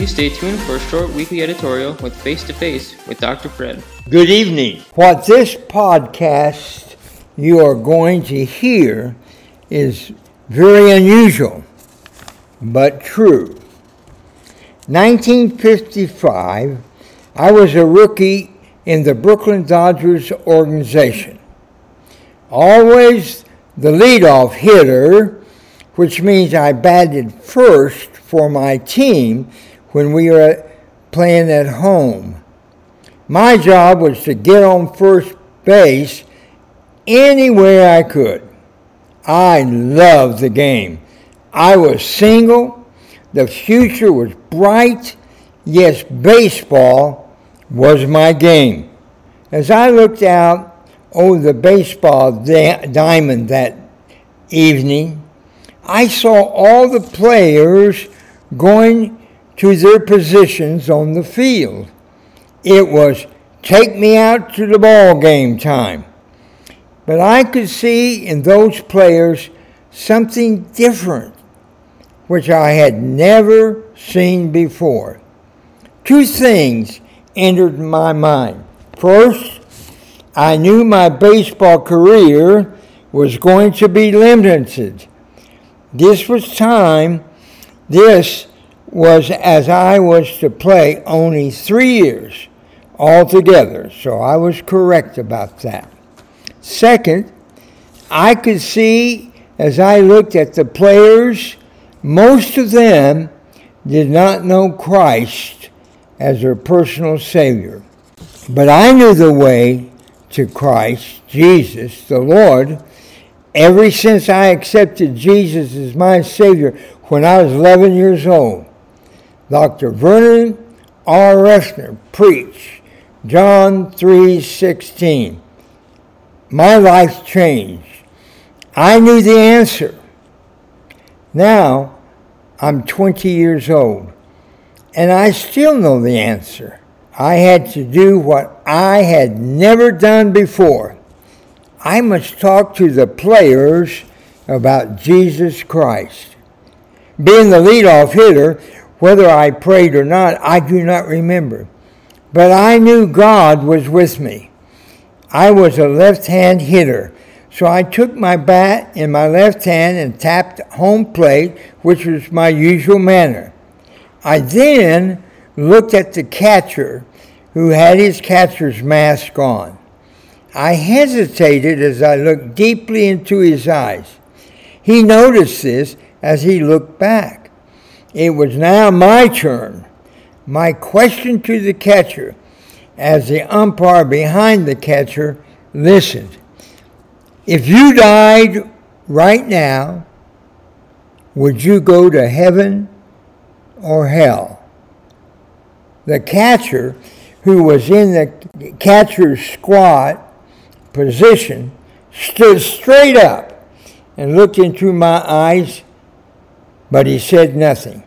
Please stay tuned for a short weekly editorial with Face to Face with Dr. Fred. Good evening. What this podcast you are going to hear is very unusual, but true. 1955, I was a rookie in the Brooklyn Dodgers organization. Always the leadoff hitter, which means I batted first for my team when we were playing at home. My job was to get on first base any way I could. I loved the game. I was single. The future was bright. Yes, baseball was my game. As I looked out over the baseball diamond that evening, I saw all the players going to their positions on the field. It was take me out to the ball game time. But I could see in those players something different, which I had never seen before. Two things entered my mind. First, I knew my baseball career was going to be limited. This was time, this was as I was to play only three years altogether, so I was correct about that. Second, I could see as I looked at the players, most of them did not know Christ as their personal Savior. But I knew the way to Christ, Jesus, the Lord, ever since I accepted Jesus as my Savior when I was 11 years old. Dr. Vernon R. Resner preached John 3:16. My life changed. I knew the answer. Now I'm 20 years old and I still know the answer. I had to do what I had never done before. I must talk to the players about Jesus Christ. Being the leadoff hitter, whether I prayed or not, I do not remember. But I knew God was with me. I was a left hand hitter, so I took my bat in my left hand and tapped home plate, which was my usual manner. I then looked at the catcher who had his catcher's mask on. I hesitated as I looked deeply into his eyes. He noticed this as he looked back. It was now my turn. My question to the catcher, as the umpire behind the catcher listened If you died right now, would you go to heaven or hell? The catcher, who was in the catcher's squat position, stood straight up and looked into my eyes but he said nothing.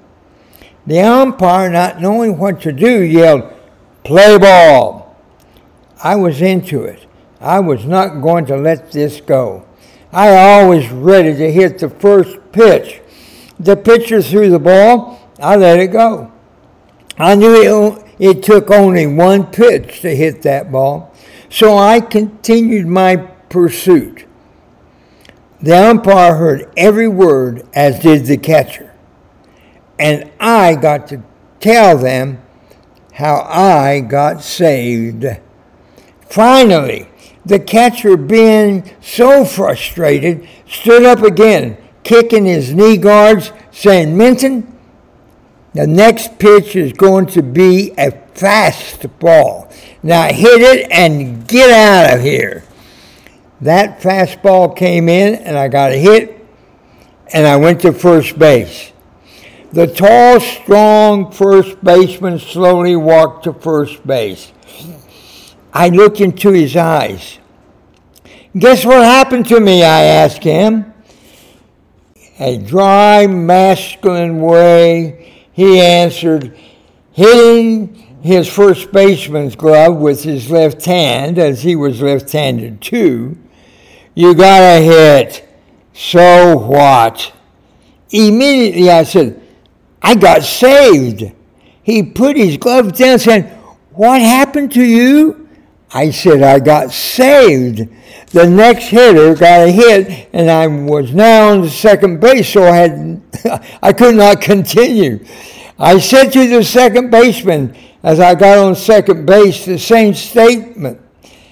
The umpire, not knowing what to do, yelled, Play ball. I was into it. I was not going to let this go. I always ready to hit the first pitch. The pitcher threw the ball, I let it go. I knew it, it took only one pitch to hit that ball, so I continued my pursuit. The umpire heard every word, as did the catcher. And I got to tell them how I got saved. Finally, the catcher, being so frustrated, stood up again, kicking his knee guards, saying, Minton, the next pitch is going to be a fast ball. Now hit it and get out of here. That fastball came in and I got a hit and I went to first base. The tall, strong first baseman slowly walked to first base. I looked into his eyes. Guess what happened to me? I asked him. A dry, masculine way, he answered, hitting his first baseman's glove with his left hand, as he was left handed too. You got a hit. So what? Immediately I said, I got saved. he put his gloves down, saying, "What happened to you?" I said, "I got saved." The next hitter got a hit, and I was now on the second base, so I had I could not continue. I said to the second baseman as I got on second base the same statement.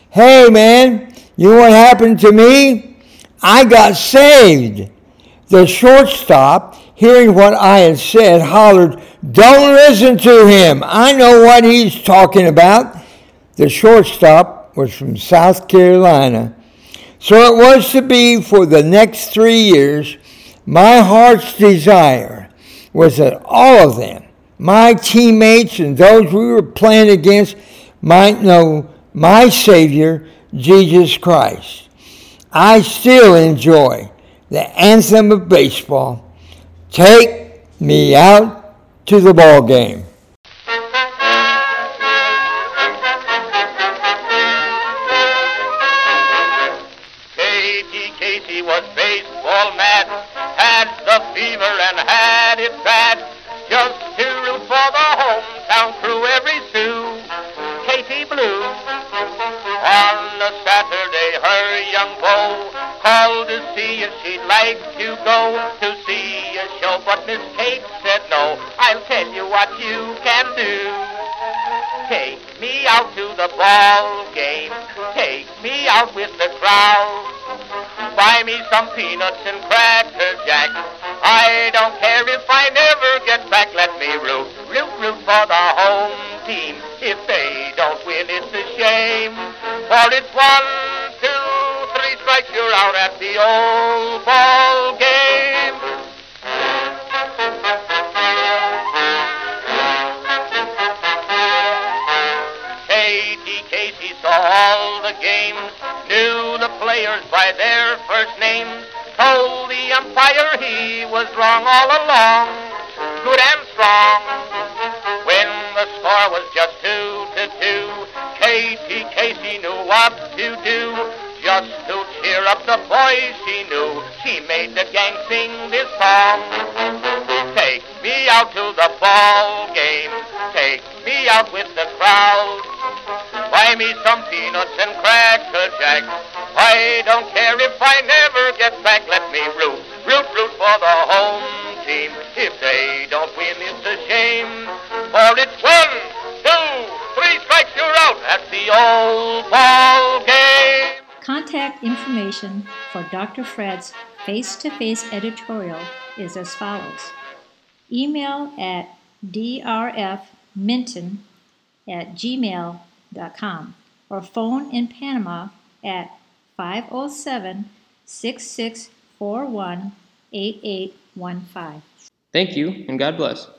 Hey man, you know what happened to me? I got saved. The shortstop, hearing what I had said, hollered, Don't listen to him. I know what he's talking about. The shortstop was from South Carolina. So it was to be for the next three years. My heart's desire was that all of them, my teammates and those we were playing against, might know my Savior, Jesus Christ. I still enjoy the anthem of baseball. Take me out to the ball game. But Miss Kate said no. I'll tell you what you can do. Take me out to the ball game. Take me out with the crowd. Buy me some peanuts and cracker jack. I don't care what to do. Just to cheer up the boys she knew, she made the gang sing this song. Take me out to the ball game. Take me out with the crowd. Buy me some peanuts and cracker jack. I don't care if I never get back. Let me root, root, root for the home team. If they don't win, it's a shame. For it's one, at the old ball game. Contact information for Dr. Fred's face to face editorial is as follows email at drfminton at gmail.com or phone in Panama at 507 6641 8815. Thank you, and God bless.